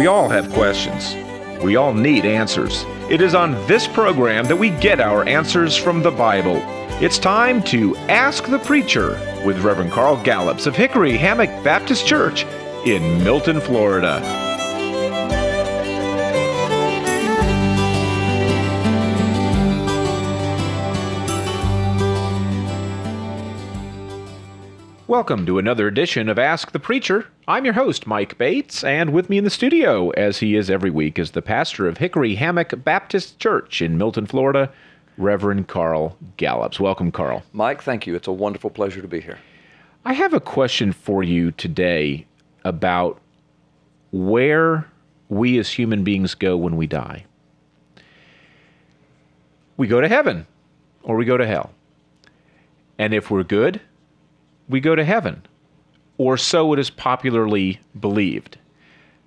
We all have questions. We all need answers. It is on this program that we get our answers from the Bible. It's time to Ask the Preacher with Reverend Carl Gallups of Hickory Hammock Baptist Church in Milton, Florida. Welcome to another edition of Ask the Preacher. I'm your host, Mike Bates, and with me in the studio, as he is every week, is the pastor of Hickory Hammock Baptist Church in Milton, Florida, Reverend Carl Gallups. Welcome, Carl. Mike, thank you. It's a wonderful pleasure to be here. I have a question for you today about where we as human beings go when we die. We go to heaven or we go to hell. And if we're good, we go to heaven, or so it is popularly believed.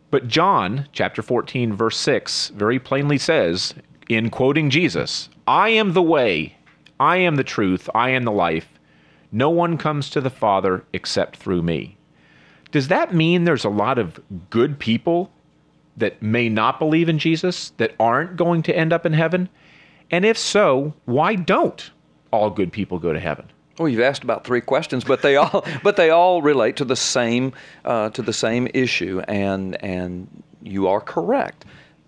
But John, chapter 14, verse 6, very plainly says, in quoting Jesus, I am the way, I am the truth, I am the life. No one comes to the Father except through me. Does that mean there's a lot of good people that may not believe in Jesus that aren't going to end up in heaven? And if so, why don't all good people go to heaven? Well, you've asked about three questions, but they all but they all relate to the same uh, to the same issue, and and you are correct.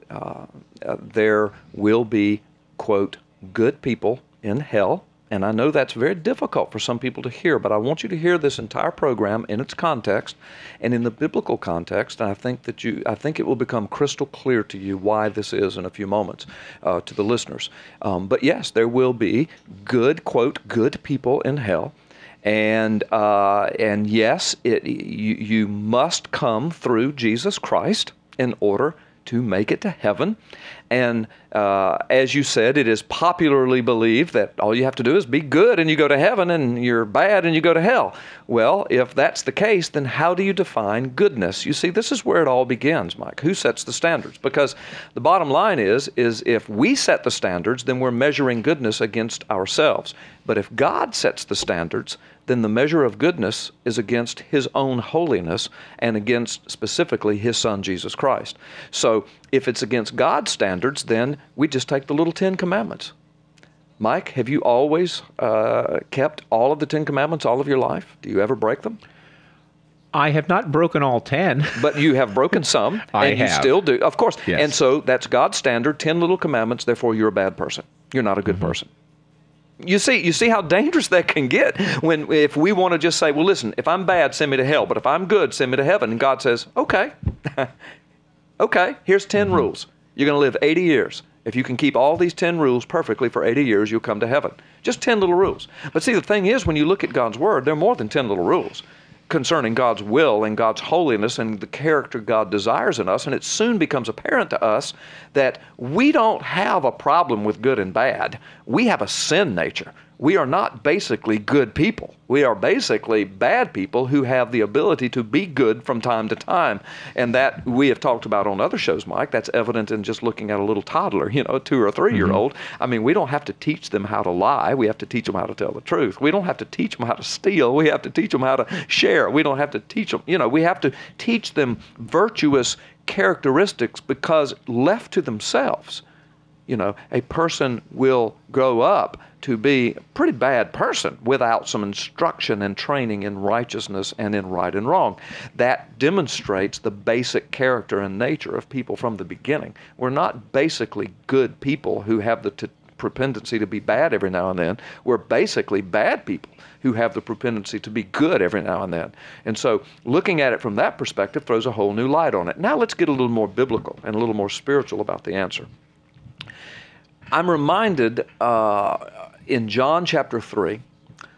Uh, uh, there will be quote good people in hell, and I know that's very difficult for some people to hear, but I want you to hear this entire program in its context and in the biblical context. And I think that you, I think it will become crystal clear to you why this is in a few moments uh, to the listeners. Um, but yes, there will be good, quote, good people in hell. And uh, and yes, it, you, you must come through Jesus Christ in order to make it to heaven. And uh, as you said, it is popularly believed that all you have to do is be good and you go to heaven, and you're bad and you go to hell. Well, if that's the case, then how do you define goodness? You see, this is where it all begins, Mike. Who sets the standards? Because the bottom line is, is if we set the standards, then we're measuring goodness against ourselves. But if God sets the standards, then the measure of goodness is against his own holiness and against specifically his son Jesus Christ. So if it's against God's standards, then we just take the little Ten Commandments. Mike, have you always uh, kept all of the Ten Commandments all of your life? Do you ever break them? I have not broken all ten. but you have broken some, I and you still do. Of course. Yes. And so that's God's standard, ten little commandments, therefore you're a bad person. You're not a good Mm-hmm. person. You see, you see how dangerous that can get when if we want to just say, well, listen, if I'm bad, send me to hell, but if I'm good, send me to heaven. And God says, okay, okay, here's 10 Mm-hmm. rules. You're going to live 80 years. If you can keep all these 10 rules perfectly for 80 years, you'll come to heaven. Just 10 little rules. But see, the thing is, when you look at God's Word, there are more than 10 little rules concerning God's will and God's holiness and the character God desires in us. And it soon becomes apparent to us that we don't have a problem with good and bad. We have a sin nature. We are not basically good people. We are basically bad people who have the ability to be good from time to time. And that we have talked about on other shows, Mike. That's evident in just looking at a little toddler, you know, a two or three year mm-hmm. old. I mean, we don't have to teach them how to lie. We have to teach them how to tell the truth. We don't have to teach them how to steal. We have to teach them how to share. We don't have to teach them, you know, we have to teach them virtuous characteristics because left to themselves, you know, a person will grow up to be a pretty bad person without some instruction and training in righteousness and in right and wrong. That demonstrates the basic character and nature of people from the beginning. We're not basically good people who have the t- propensity to be bad every now and then. We're basically bad people who have the propensity to be good every now and then. And so looking at it from that perspective throws a whole new light on it. Now let's get a little more biblical and a little more spiritual about the answer. I'm reminded uh, in John chapter 3,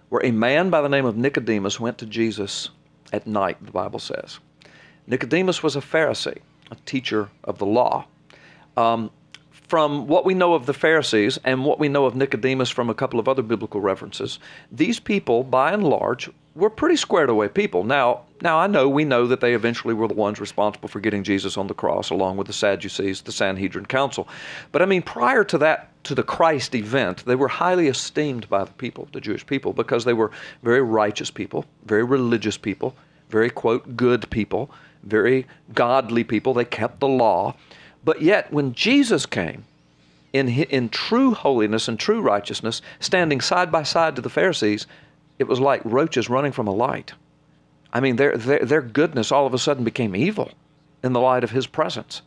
where a man by the name of Nicodemus went to Jesus at night, the Bible says. Nicodemus was a Pharisee, a teacher of the law. Um, from what we know of the Pharisees and what we know of Nicodemus from a couple of other biblical references, these people, by and large, were pretty squared away people. Now, now I know we know that they eventually were the ones responsible for getting Jesus on the cross, along with the Sadducees, the Sanhedrin Council. But I mean, prior to that, to the Christ event, they were highly esteemed by the people, the Jewish people, because they were very righteous people, very religious people, very quote good people, very godly people. They kept the law. But yet, when Jesus came, in, in true holiness and true righteousness, standing side by side to the Pharisees, it was like roaches running from a light. I mean, their, their, their goodness all of a sudden became evil in the light of his presence.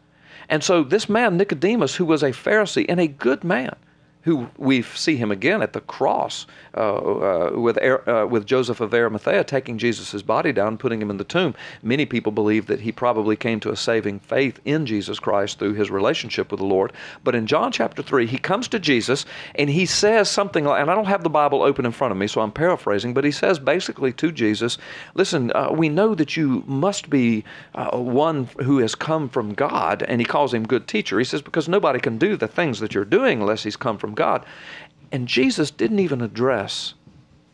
And so, this man, Nicodemus, who was a Pharisee and a good man, who we see him again at the cross uh, uh, with, uh, with Joseph of Arimathea taking Jesus' body down, putting him in the tomb. Many people believe that he probably came to a saving faith in Jesus Christ through his relationship with the Lord. But in John chapter 3, he comes to Jesus and he says something like, and I don't have the Bible open in front of me, so I'm paraphrasing, but he says basically to Jesus, Listen, uh, we know that you must be uh, one who has come from God, and he calls him good teacher. He says, Because nobody can do the things that you're doing unless he's come from from God. And Jesus didn't even address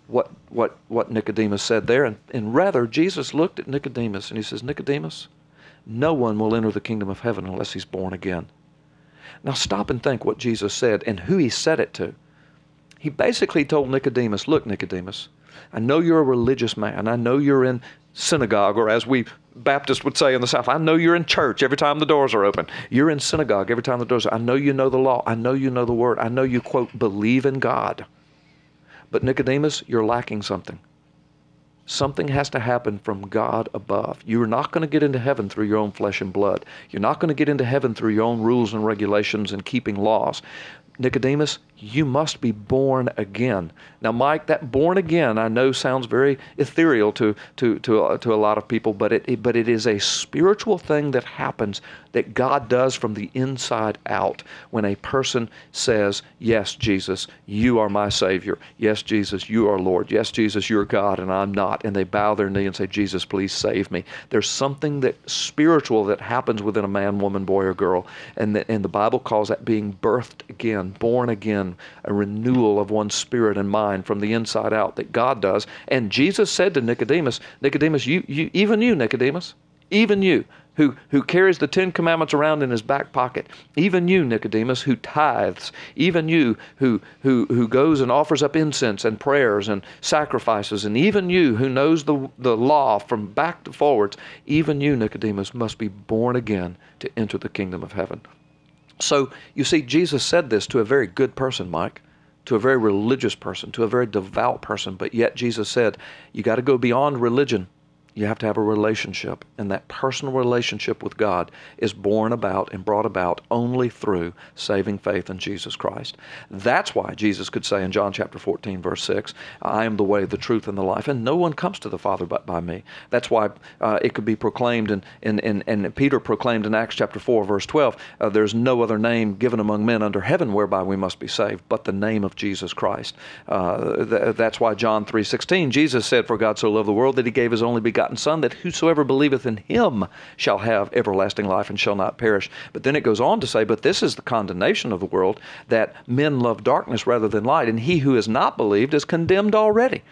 what, what, what Nicodemus said there. And, and rather, Jesus looked at Nicodemus and he says, Nicodemus, no one will enter the kingdom of heaven unless he's born again. Now, stop and think what Jesus said and who he said it to. He basically told Nicodemus, Look, Nicodemus, I know you're a religious man. I know you're in synagogue, or as we Baptists would say in the South, I know you're in church every time the doors are open. You're in synagogue every time the doors are I know you know the law. I know you know the word. I know you, quote, believe in God. But Nicodemus, you're lacking something. Something has to happen from God above. You're not going to get into heaven through your own flesh and blood. You're not going to get into heaven through your own rules and regulations and keeping laws. Nicodemus, you must be born again. Now, Mike, that born again I know sounds very ethereal to to to, uh, to a lot of people, but it, it, but it is a spiritual thing that happens that God does from the inside out when a person says, "Yes, Jesus, you are my Savior. Yes, Jesus, you are Lord. Yes, Jesus, you're God, and I'm not." And they bow their knee and say, "Jesus, please save me." There's something that spiritual that happens within a man, woman, boy, or girl, and the, and the Bible calls that being birthed again, born again, a renewal of one's spirit and mind from the inside out that God does. And Jesus said to Nicodemus, Nicodemus, you, you even you, Nicodemus, even you, who, who carries the Ten Commandments around in his back pocket. Even you, Nicodemus, who tithes. Even you, who, who, who goes and offers up incense and prayers and sacrifices. And even you, who knows the, the law from back to forwards. Even you, Nicodemus, must be born again to enter the kingdom of heaven. So you see, Jesus said this to a very good person, Mike, to a very religious person, to a very devout person, but yet Jesus said, you got to go beyond religion you have to have a relationship. And that personal relationship with God is born about and brought about only through saving faith in Jesus Christ. That's why Jesus could say in John chapter 14, verse 6, I am the way, the truth, and the life, and no one comes to the Father but by me. That's why uh, it could be proclaimed, and in, in, in, Peter proclaimed in Acts chapter 4, verse 12, uh, there's no other name given among men under heaven whereby we must be saved but the name of Jesus Christ. Uh, th- that's why John 3.16, Jesus said, For God so loved the world that he gave his only begotten begotten Son, that whosoever believeth in him shall have everlasting life and shall not perish. But then it goes on to say, But this is the condemnation of the world, that men love darkness rather than light, and he who has not believed is condemned already.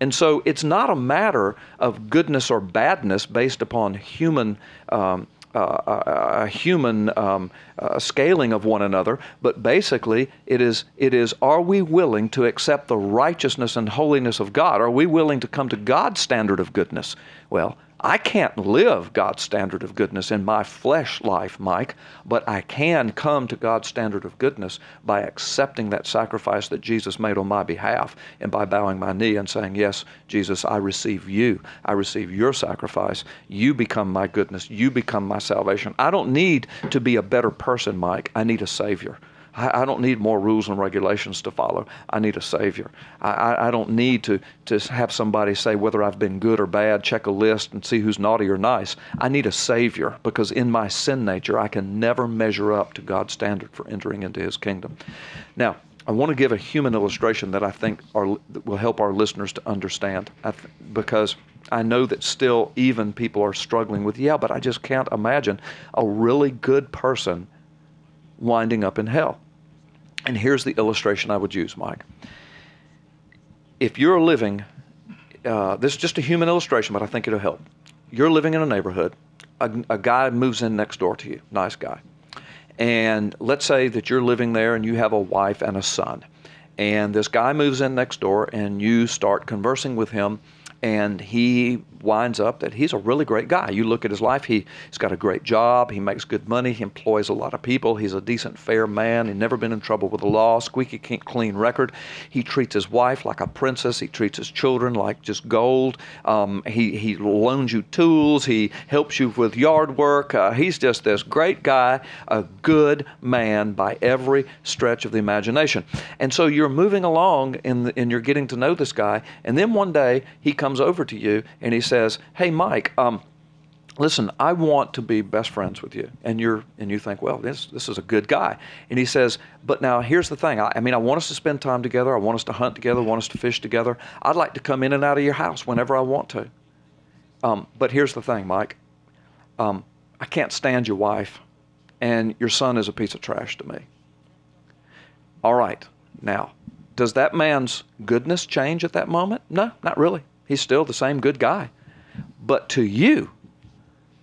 And so it's not a matter of goodness or badness based upon human um, uh, a, human um, uh, scaling of one another, but basically it is it is are we willing to accept the righteousness and holiness of God? Are we willing to come to God's standard of goodness? Well, I can't live God's standard of goodness in my flesh life, Mike, but I can come to God's standard of goodness by accepting that sacrifice that Jesus made on my behalf and by bowing my knee and saying, Yes, Jesus, I receive you. I receive your sacrifice. You become my goodness. You become my salvation. I don't need to be a better person, Mike. I need a Savior. I, I don't need more rules and regulations to follow. I need a Savior. I, I, I don't need to, to have somebody say whether I've been good or bad, check a list and see who's naughty or nice. I need a Savior because in my sin nature, I can never measure up to God's standard for entering into His kingdom. Now, I want to give a human illustration that I think are, will help our listeners to understand th- because I know that still even people are struggling with, yeah, but I just can't imagine a really good person winding up in hell. And here's the illustration I would use, Mike. If you're living, uh, this is just a human illustration, but I think it'll help. You're living in a neighborhood, a, a guy moves in next door to you, nice guy. And let's say that you're living there and you have a wife and a son. And this guy moves in next door and you start conversing with him and he winds up that he's a really great guy. You look at his life, he, he's got a great job, he makes good money, he employs a lot of people, he's a decent, fair man, he's never been in trouble with the law, squeaky clean record. He treats his wife like a princess, he treats his children like just gold. Um, he, he loans you tools, he helps you with yard work. Uh, he's just this great guy, a good man by every stretch of the imagination. And so you're moving along and, and you're getting to know this guy, and then one day he comes over to you and he says, Hey, Mike, um, listen, I want to be best friends with you. And you're and you think, well, this this is a good guy. And he says, but now here's the thing. I, I, mean, I want us to spend time together. I want us to hunt together. I want us to fish together. I'd like to come in and out of your house whenever I want to. Um, but here's the thing, Mike. Um, I can't stand your wife, and your son is a piece of trash to me. All right. Now, does that man's goodness change at that moment? No, not really. He's still the same good guy. But to you,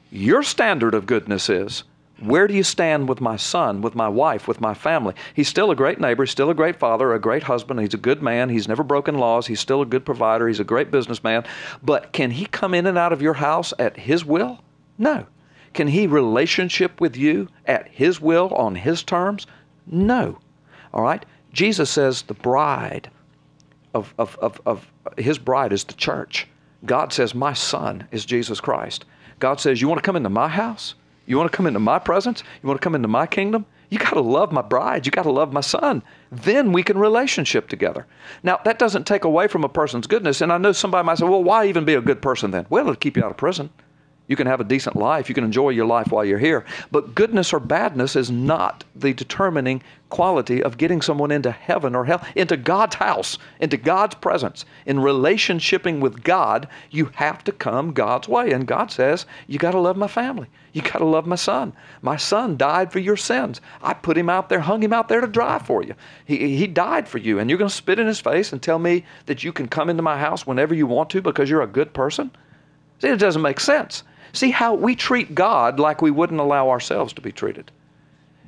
your standard of goodness is where do you stand with my son, with my wife, with my family? He's still a great neighbor, still a great father, a great husband. He's a good man. He's never broken laws. He's still a good provider. He's a great businessman. But can he come in and out of your house at his will? No. Can he relationship with you at his will on his terms? No. All right? Jesus says the bride of, of, of, of his bride is the church. God says, My son is Jesus Christ. God says, You want to come into my house? You want to come into my presence? You want to come into my kingdom? You got to love my bride. You got to love my son. Then we can relationship together. Now, that doesn't take away from a person's goodness. And I know somebody might say, well, why even be a good person then? Well, it'll keep you out of prison. You can have a decent life. You can enjoy your life while you're here. But goodness or badness is not the determining quality of getting someone into heaven or hell, into God's house, into God's presence. In relationshiping with God, you have to come God's way. And God says, You got to love my family. You got to love my son. My son died for your sins. I put him out there, hung him out there to dry for you. He, he died for you. And you're going to spit in his face and tell me that you can come into my house whenever you want to because you're a good person? See, it doesn't make sense. See how we treat God like we wouldn't allow ourselves to be treated.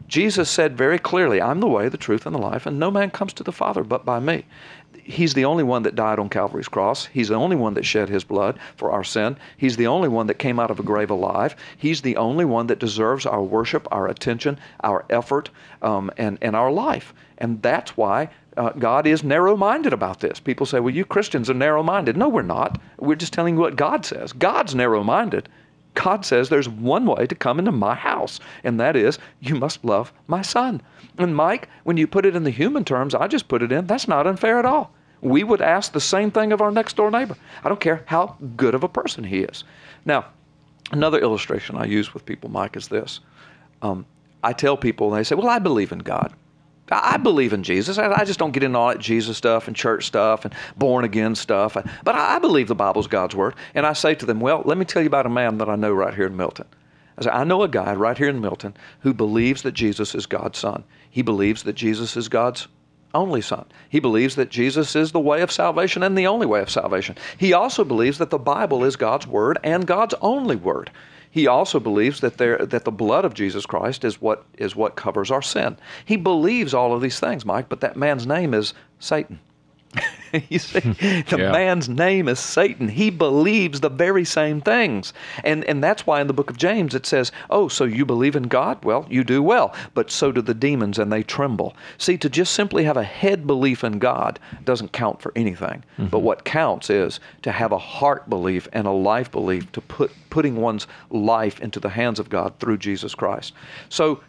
Jesus said very clearly, I'm the way, the truth, and the life, and no man comes to the Father but by me. He's the only one that died on Calvary's cross. He's the only one that shed his blood for our sin. He's the only one that came out of a grave alive. He's the only one that deserves our worship, our attention, our effort, um, and, and our life. And that's why uh, God is narrow minded about this. People say, well, you Christians are narrow minded. No, we're not. We're just telling you what God says. God's narrow minded. God says there's one way to come into my house, and that is you must love my son. And Mike, when you put it in the human terms, I just put it in, that's not unfair at all. We would ask the same thing of our next door neighbor. I don't care how good of a person he is. Now, another illustration I use with people, Mike, is this. Um, I tell people, and they say, Well, I believe in God. I believe in Jesus. I just don't get into all that Jesus stuff and church stuff and born again stuff. But I believe the Bible's God's Word. And I say to them, well, let me tell you about a man that I know right here in Milton. I say, I know a guy right here in Milton who believes that Jesus is God's Son. He believes that Jesus is God's only Son. He believes that Jesus is the way of salvation and the only way of salvation. He also believes that the Bible is God's Word and God's only Word. He also believes that there that the blood of Jesus Christ is what is what covers our sin. He believes all of these things, Mike, but that man's name is Satan. you see, the yeah. man's name is Satan. He believes the very same things. And, and that's why in the book of James it says, Oh, so you believe in God? Well, you do well. But so do the demons, and they tremble. See, to just simply have a head belief in God doesn't count for anything. Mm-hmm. But what counts is to have a heart belief and a life belief, to put putting one's life into the hands of God through Jesus Christ. So,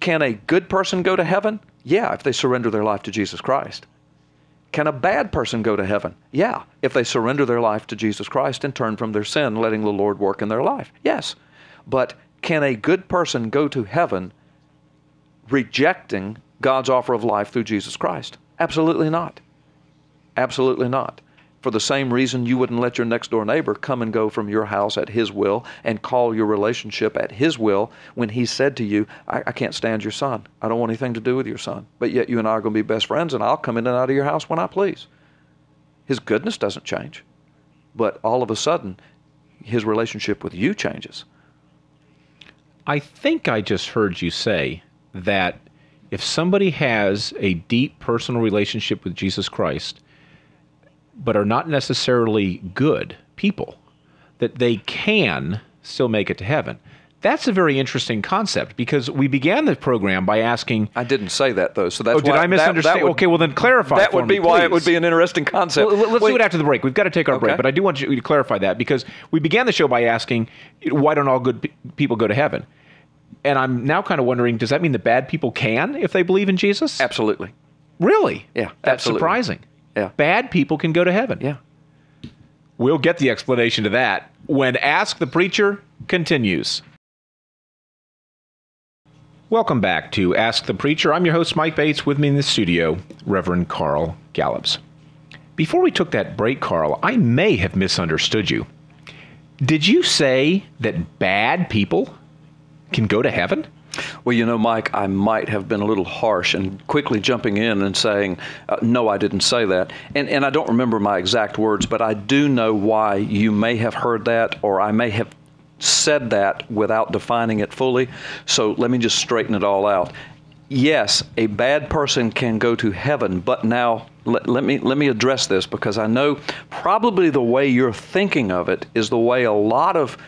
can a good person go to heaven? Yeah, if they surrender their life to Jesus Christ. Can a bad person go to heaven? Yeah, if they surrender their life to Jesus Christ and turn from their sin, letting the Lord work in their life. Yes. But can a good person go to heaven rejecting God's offer of life through Jesus Christ? Absolutely not. Absolutely not for the same reason you wouldn't let your next door neighbor come and go from your house at his will and call your relationship at his will when he said to you, I, I, can't stand your son. I don't want anything to do with your son. But yet you and I are going to be best friends and I'll come in and out of your house when I please. His goodness doesn't change. But all of a sudden, his relationship with you changes. I think I just heard you say that if somebody has a deep personal relationship with Jesus Christ, but are not necessarily good people, that they can still make it to heaven. That's a very interesting concept because we began the program by asking. I didn't say that though, so that's Oh, did I misunderstand? That, that would, okay, well then clarify. that would me, be why it would be an interesting concept. Well, let's Wait, do it after the break. We've got to take our break, but I do want you to clarify that because we began the show by asking, why don't all good people go to heaven? And I'm now kind of wondering, does that mean the bad people can if they believe in Jesus? Absolutely. Really? Yeah, That's absolutely. surprising. Yeah. Bad people can go to heaven. Yeah. We'll get the explanation to that when Ask the Preacher continues. Welcome back to Ask the Preacher. I'm your host, Mike Bates. With me in the studio, Reverend Carl Gallups. Before we took that break, Carl, I may have misunderstood you. Did you say that bad people can go to heaven? Well, you know, Mike, I might have been a little harsh and quickly jumping in and saying, uh, no, I didn't say that. And, and I don't remember my exact words, but I do know why you may have heard that or I may have said that without defining it fully. So let me just straighten it all out. Yes, a bad person can go to heaven, but now let, let me let me address this because I know probably the way you're thinking of it is the way a lot of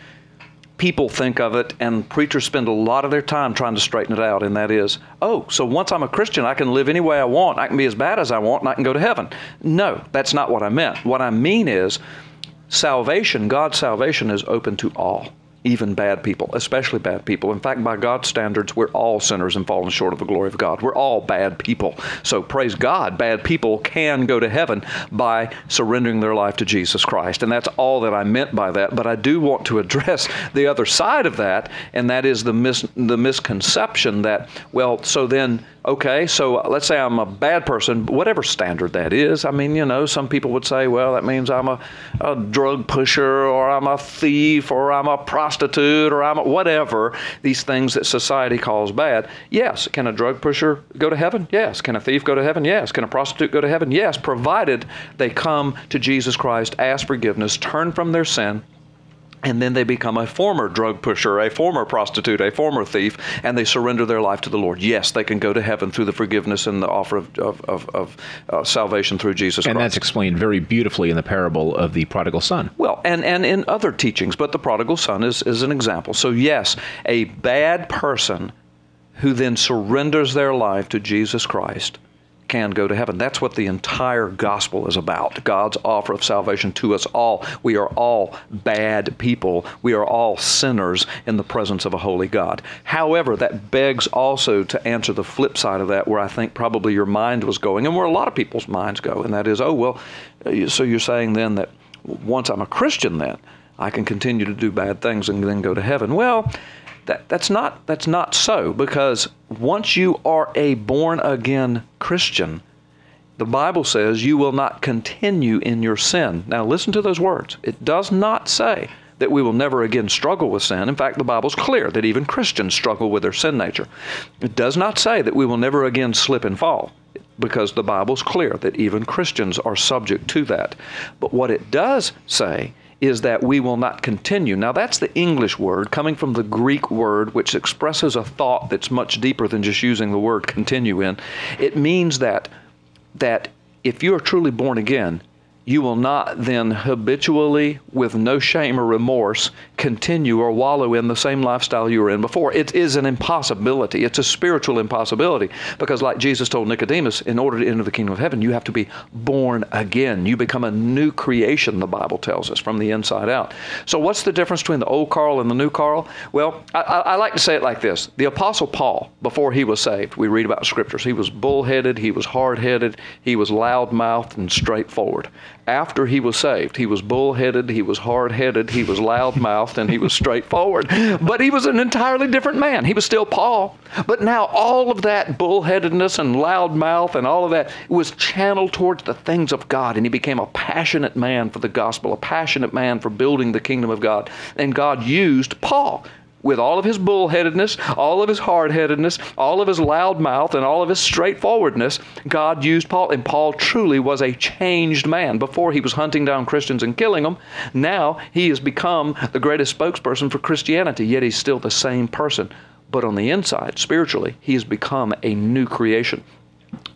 people think of it, and preachers spend a lot of their time trying to straighten it out, and that is, oh, so once I'm a Christian, I can live any way I want, I can be as bad as I want, and I can go to heaven. No, that's not what I meant. What I mean is, salvation, God's salvation, is open to all. Even bad people, especially bad people. In fact, by God's standards, we're all sinners and fallen short of the glory of God. We're all bad people. So, praise God, bad people can go to heaven by surrendering their life to Jesus Christ. And that's all that I meant by that. But I do want to address the other side of that, and that is the, mis- the misconception that, well, so then okay, so let's say I'm a bad person, whatever standard that is. I mean, you know, some people would say, well, that means I'm a, a drug pusher or I'm a thief or I'm a prostitute or I'm whatever, these things that society calls bad. Yes, can a drug pusher go to heaven? Yes. Can a thief go to heaven? Yes. Can a prostitute go to heaven? Yes, provided they come to Jesus Christ, ask forgiveness, turn from their sin, and then they become a former drug pusher, a former prostitute, a former thief, and they surrender their life to the Lord. Yes, they can go to heaven through the forgiveness and the offer of, of, of, of uh, salvation through Jesus And Christ. And that's explained very beautifully in the parable of the prodigal son. Well, and, and in other teachings, but the prodigal son is, is an example. So, yes, a bad person who then surrenders their life to Jesus Christ can go to heaven. That's what the entire gospel is about God's offer of salvation to us all. We are all bad people, we are all sinners in the presence of a holy God. However, that begs also to answer the flip side of that, where I think probably your mind was going, and where a lot of people's minds go, and that is, oh, well, so you're saying then that once I'm a Christian, then I can continue to do bad things and then go to heaven. Well, that, that's not that's not so because once you are a born again Christian, the Bible says you will not continue in your sin. Now listen to those words. It does not say that we will never again struggle with sin. In fact, the Bible's clear that even Christians struggle with their sin nature. It does not say that we will never again slip and fall because the Bible's clear that even Christians are subject to that. But what it does say is that we will not continue. Now, that's the English word coming from the Greek word, which expresses a thought that's much deeper than just using the word continue in. It means that, that if you are truly born again, you will not then habitually, with no shame or remorse, continue or wallow in the same lifestyle you were in before. It is an impossibility. It's a spiritual impossibility because, like Jesus told Nicodemus, in order to enter the kingdom of heaven, you have to be born again. You become a new creation, the Bible tells us, from the inside out. So, what's the difference between the old Carl and the new Carl? Well, I, I, like to say it like this The Apostle Paul, before he was saved, we read about scriptures, he was bullheaded, he was hard headed, he was loud mouthed and straightforward after he was saved. He was bullheaded, he was hard headed, he was loud mouthed, and he was straightforward. But he was an entirely different man. He was still Paul. But now all of that bullheadedness and loud mouth and all of that was channeled towards the things of God, and he became a passionate man for the gospel, a passionate man for building the kingdom of God. And God used Paul with all of his bullheadedness, all of his hard-headedness, all of his loud mouth, and all of his straightforwardness, God used Paul, and Paul truly was a changed man. Before he was hunting down Christians and killing them, now he has become the greatest spokesperson for Christianity, yet he's still the same person. But on the inside, spiritually, he has become a new creation.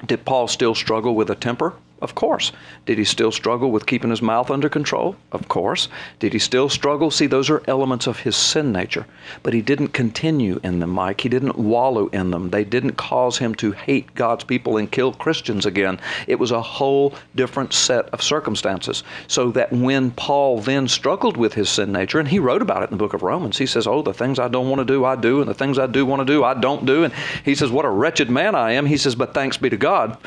Did Paul still struggle with a temper? Of course. Did he still struggle with keeping his mouth under control? Of course. Did he still struggle? See, those are elements of his sin nature. But he didn't continue in them, Mike. He didn't wallow in them. They didn't cause him to hate God's people and kill Christians again. It was a whole different set of circumstances. So that when Paul then struggled with his sin nature, and he wrote about it in the book of Romans, he says, Oh, the things I don't want to do, I do, and the things I do want to do, I don't do. And he says, What a wretched man I am. He says, But thanks be to God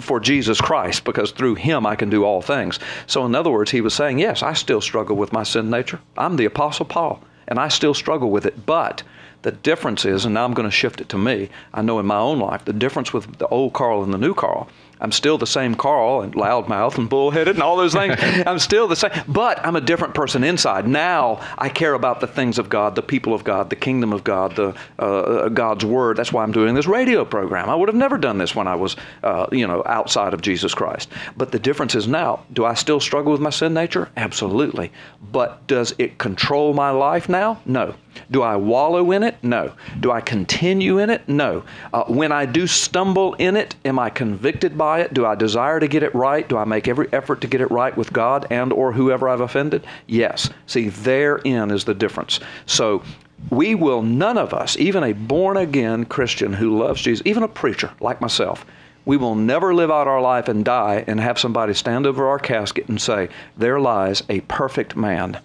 for Jesus Christ, because through him I can do all things. So, in other words, he was saying, Yes, I still struggle with my sin nature. I'm the Apostle Paul, and I still struggle with it. But the difference is, and now I'm going to shift it to me, I know in my own life, the difference with the old Carl and the new Carl I'm still the same Carl and loudmouth and bullheaded and all those things. I'm still the same, but I'm a different person inside. Now I care about the things of God, the people of God, the kingdom of God, the uh, uh, God's word. That's why I'm doing this radio program. I would have never done this when I was, uh, you know, outside of Jesus Christ. But the difference is now, do I still struggle with my sin nature? Absolutely. But does it control my life now? No. Do I wallow in it? No. Do I continue in it? No. Uh, when I do stumble in it, am I convicted by it? Do I desire to get it right? Do I make every effort to get it right with God and or whoever I've offended? Yes. See, therein is the difference. So we will none of us, even a born again Christian who loves Jesus, even a preacher like myself, we will never live out our life and die and have somebody stand over our casket and say, There lies a perfect man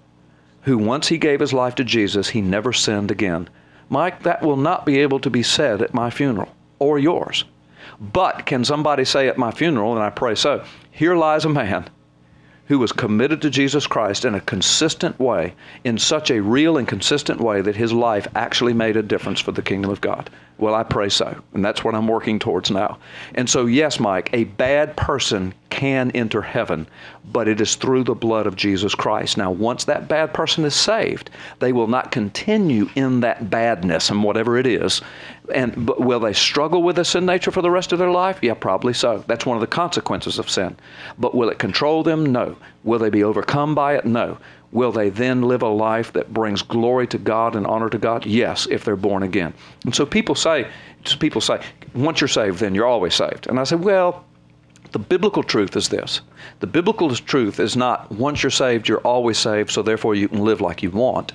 who once he gave his life to Jesus, he never sinned again. Mike, that will not be able to be said at my funeral or yours. But can somebody say at my funeral, and I pray so, here lies a man who was committed to Jesus Christ in a consistent way, in such a real and consistent way that his life actually made a difference for the kingdom of God? Well, I pray so, and that's what I'm working towards now. And so, yes, Mike, a bad person can enter heaven, but it is through the blood of Jesus Christ. Now, once that bad person is saved, they will not continue in that badness and whatever it is. And but will they struggle with the sin nature for the rest of their life? Yeah, probably so. That's one of the consequences of sin. But will it control them? No. Will they be overcome by it? No. Will they then live a life that brings glory to God and honor to God? Yes, if they're born again. And so people say, people say, once you're saved, then you're always saved. And I say, well, the biblical truth is this. The biblical truth is not once you're saved, you're always saved, so therefore you can live like you want.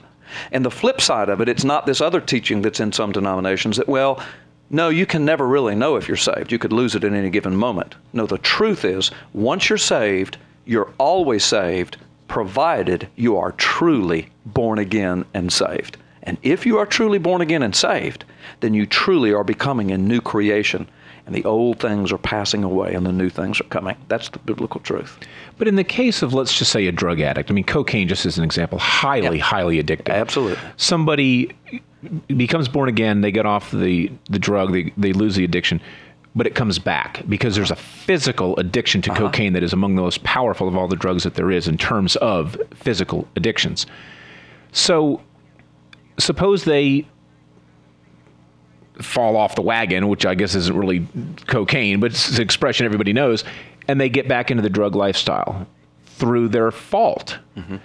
And the flip side of it, it's not this other teaching that's in some denominations that, well, no, you can never really know if you're saved. You could lose it at any given moment. No, the truth is, once you're saved, you're always saved, provided you are truly born again and saved. And if you are truly born again and saved, then you truly are becoming a new creation and the old things are passing away and the new things are coming. That's the biblical truth. But in the case of, let's just say, a drug addict, I mean, cocaine, just as an example, highly, yep. highly addictive. Absolutely. Somebody becomes born again, they get off the, the drug, they, they lose the addiction, but it comes back because there's a physical addiction to uh-huh. cocaine that is among the most powerful of all the drugs that there is in terms of physical addictions. So, suppose they fall off the wagon, which I guess isn't really cocaine, but it's an expression everybody knows, and they get back into the drug lifestyle through their fault. Mm-hmm.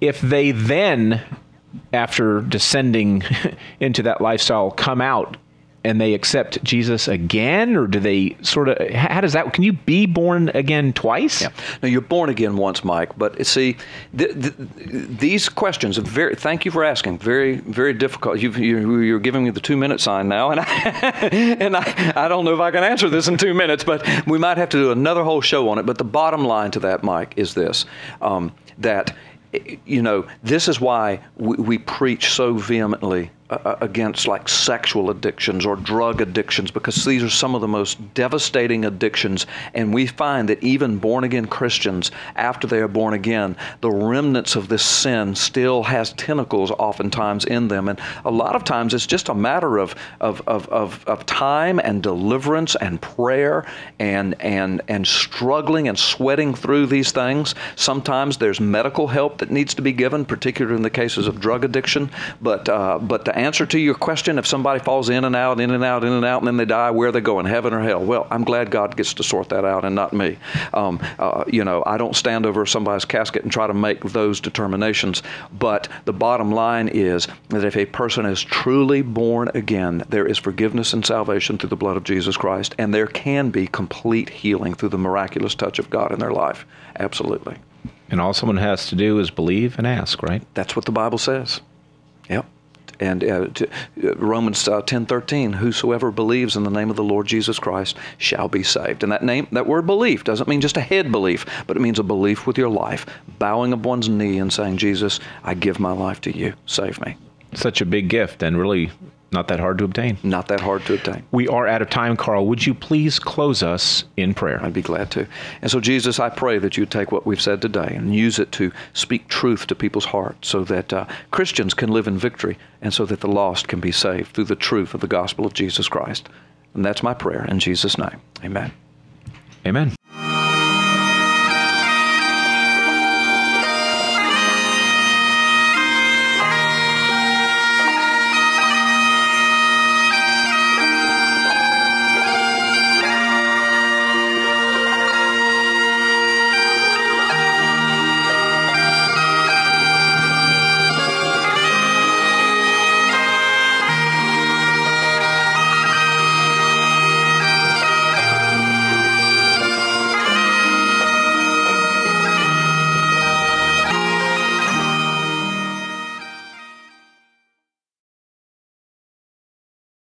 If they then, after descending into that lifestyle, come out and they accept Jesus again, or do they sort of? How does that? Can you be born again twice? Yeah. No, you're born again once, Mike. But see, these questions are very. Thank you for asking. Very, very difficult. you are giving me the two minute sign now, and I, and I, I don't know if I can answer this in two minutes, but we might have to do another whole show on it. But the bottom line to that, Mike, is this: um, that you know, this is why we, we preach so vehemently against like sexual addictions or drug addictions because these are some of the most devastating addictions. And we find that even born again Christians, after they are born again, the remnants of this sin still has tentacles oftentimes in them. And a lot of times it's just a matter of, of, of, of, of time and deliverance and prayer and, and, and struggling and sweating through these things. Sometimes there's medical help that needs to be given, particularly in the cases of drug addiction. But, uh, but to answer to your question if somebody falls in and out, in and out, in and out, and then they die, where are they going, heaven or hell? Well, I'm glad God gets to sort that out and not me. Um, uh, you know, I don't stand over somebody's casket and try to make those determinations. But the bottom line is that if a person is truly born again, there is forgiveness and salvation through the blood of Jesus Christ, and there can be complete healing through the miraculous touch of God in their life. Absolutely. And all someone has to do is believe and ask, right? That's what the Bible says. Yep. And uh, to, uh, Romans uh, ten thirteen, whosoever believes in the name of the Lord Jesus Christ shall be saved. And that name, that word belief, doesn't mean just a head belief, but it means a belief with your life, bowing of one's knee and saying, Jesus, I give my life to you. Save me. Such a big gift and really not that hard to obtain. Not that hard to obtain. We are out of time, Carl. Would you please close us in prayer? I'd be glad to. And so, Jesus, I pray that you take what we've said today and use it to speak truth to people's hearts so that uh, Christians can live in victory and so that the lost can be saved through the truth of the gospel of Jesus Christ. And that's my prayer in Jesus' name. Amen. Amen.